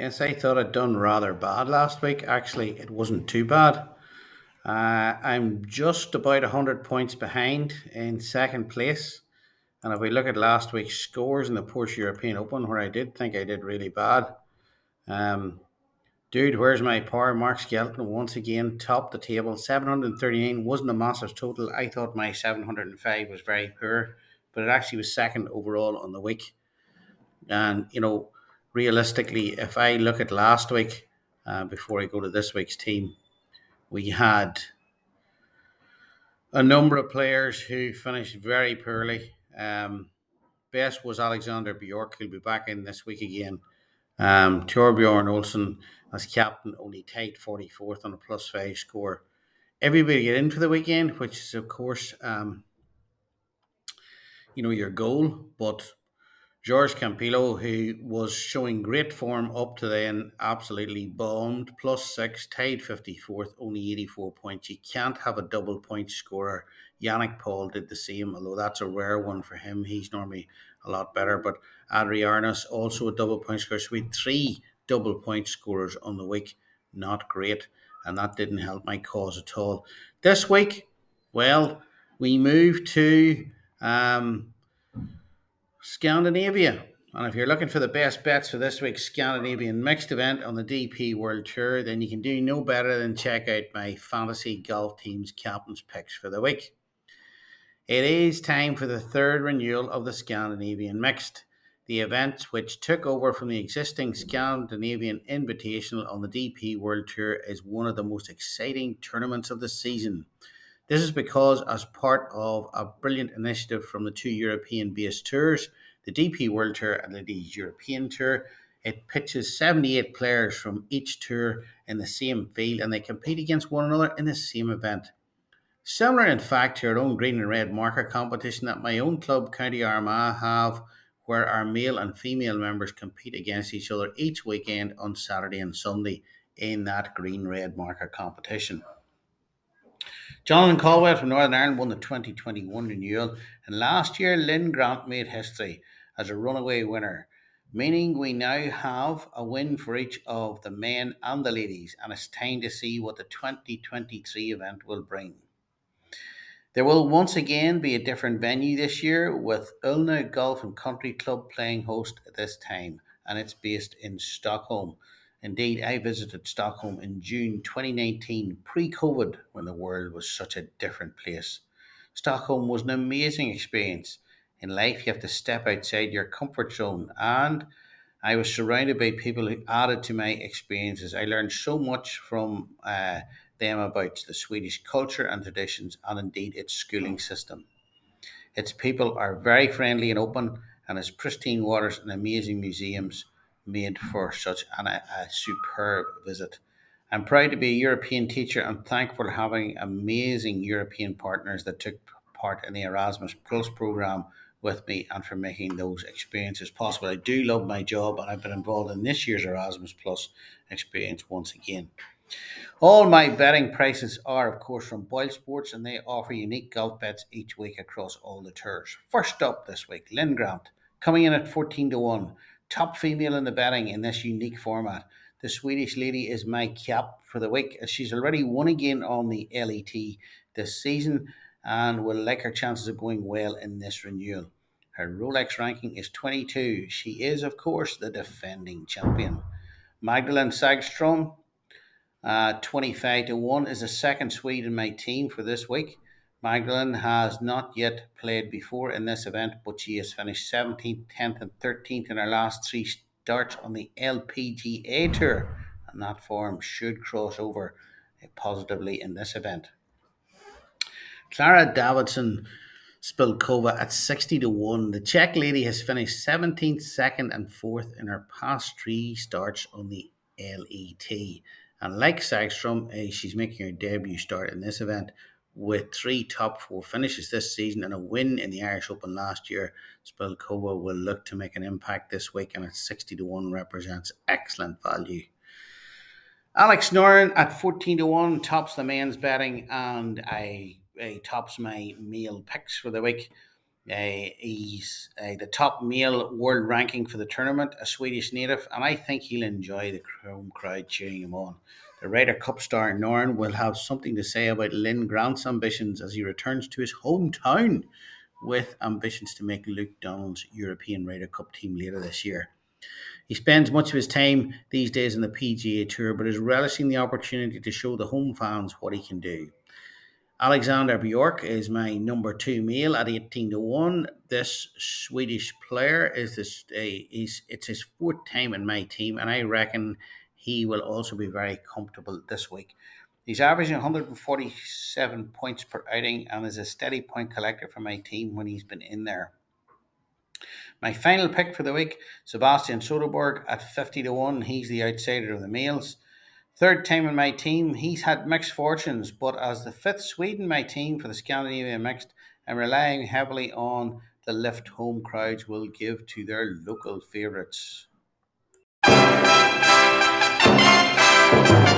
Yes, I thought I'd done rather bad last week. Actually, it wasn't too bad. Uh, I'm just about 100 points behind in second place. And if we look at last week's scores in the Porsche European Open, where I did think I did really bad, um, dude, where's my power? Mark Skelton once again topped the table. 739 wasn't a massive total. I thought my 705 was very poor, but it actually was second overall on the week. And, you know, realistically, if I look at last week, uh, before I go to this week's team, we had a number of players who finished very poorly. Um, best was Alexander Bjork, who'll be back in this week again. Um, Thorbjorn Olesen as captain only tied 44th on a plus five score. Everybody get in for the weekend, which is, of course, um, you know, your goal. But George Campillo, who was showing great form up to then, absolutely bombed. Plus six, tied 54th, only 84 points. You can't have a double point scorer. Yannick Paul did the same, although that's a rare one for him. He's normally a lot better. But Adri Arnaus, also a double point scorer. So we had three double point scorers on the week. Not great. And that didn't help my cause at all. This week, well, we moved to. Um, Scandinavia. And if you're looking for the best bets for this week's Scandinavian mixed event on the DP World Tour, then you can do no better than check out my fantasy golf team's captain's picks for the week. It is time for the third renewal of the Scandinavian Mixed. The event, which took over from the existing Scandinavian Invitational on the DP World Tour, is one of the most exciting tournaments of the season. This is because, as part of a brilliant initiative from the two European based tours, the DP World Tour and the European Tour, it pitches 78 players from each tour in the same field and they compete against one another in the same event. Similar, in fact, to our own green and red marker competition that my own club, County Armagh, have, where our male and female members compete against each other each weekend on Saturday and Sunday in that green red marker competition. Jonathan Caldwell from Northern Ireland won the 2021 renewal, and last year Linn Grant made history as a runaway winner, meaning we now have a win for each of the men and the ladies, and it's time to see what the 2023 event will bring. There will once again be a different venue this year with Ullna Golf and Country Club playing host at this time, and it's based in Stockholm. Indeed, I visited Stockholm in June 2019, pre COVID, when the world was such a different place. Stockholm was an amazing experience. In life, you have to step outside your comfort zone, and I was surrounded by people who added to my experiences. I learned so much from uh, them about the Swedish culture and traditions, and indeed its schooling system. Its people are very friendly and open, and its pristine waters and amazing museums made for such an, a, a superb visit. I'm proud to be a European teacher and thankful for having amazing European partners that took part in the Erasmus Plus program with me and for making those experiences possible. I do love my job and I've been involved in this year's Erasmus Plus experience once again. All my betting prices are, of course, from Boyle Sports and they offer unique golf bets each week across all the tours. First up this week, Linn Grant, coming in at 14 to 1 top female in the betting in this unique format. The Swedish lady is my cap for the week she's already won again on the LET this season and will like her chances of going well in this renewal. Her Rolex ranking is 22. She is, of course, the defending champion. Madelene Sagstrom, uh, 25 to 1, is the second Swede in my team for this week. Madelene has not yet played before in this event, but she has finished 17th, 10th, and 13th in her last three starts on the LPGA Tour, and that form should cross over positively in this event. Klara Davidson Spilkova at 60 to 1. The Czech lady has finished 17th, 2nd, and 4th in her past three starts on the LET. And like Sagstrom, uh, she's making her debut start in this event with three top four finishes this season and a win in the Irish Open last year, Spilkova will look to make an impact this week, and at 60 to 1 represents excellent value. Alex Noren at 14 to 1 tops the men's betting, and I, I tops my male picks for the week. Uh, he's uh, the top male world ranking for the tournament, a Swedish native, and I think he'll enjoy the home crowd cheering him on. The Ryder Cup star Noren will have something to say about Linn Grant's ambitions as he returns to his hometown with ambitions to make Luke Donald's European Ryder Cup team later this year. He spends much of his time these days on the PGA Tour, but is relishing the opportunity to show the home fans what he can do. Alexander Bjork is my number two male at 18 to 1. This Swedish player is this uh, he's, it's his fourth time in my team, and I reckon he will also be very comfortable this week. He's averaging 147 points per outing and is a steady point collector for my team when he's been in there. My final pick for the week, Sebastian Soderberg at 50 to 1. He's the outsider of the males. Third time in my team, he's had mixed fortunes, but as the fifth Sweden my team for the Scandinavia Mixed, I'm relying heavily on the lift home crowds will give to their local favourites. Thank you.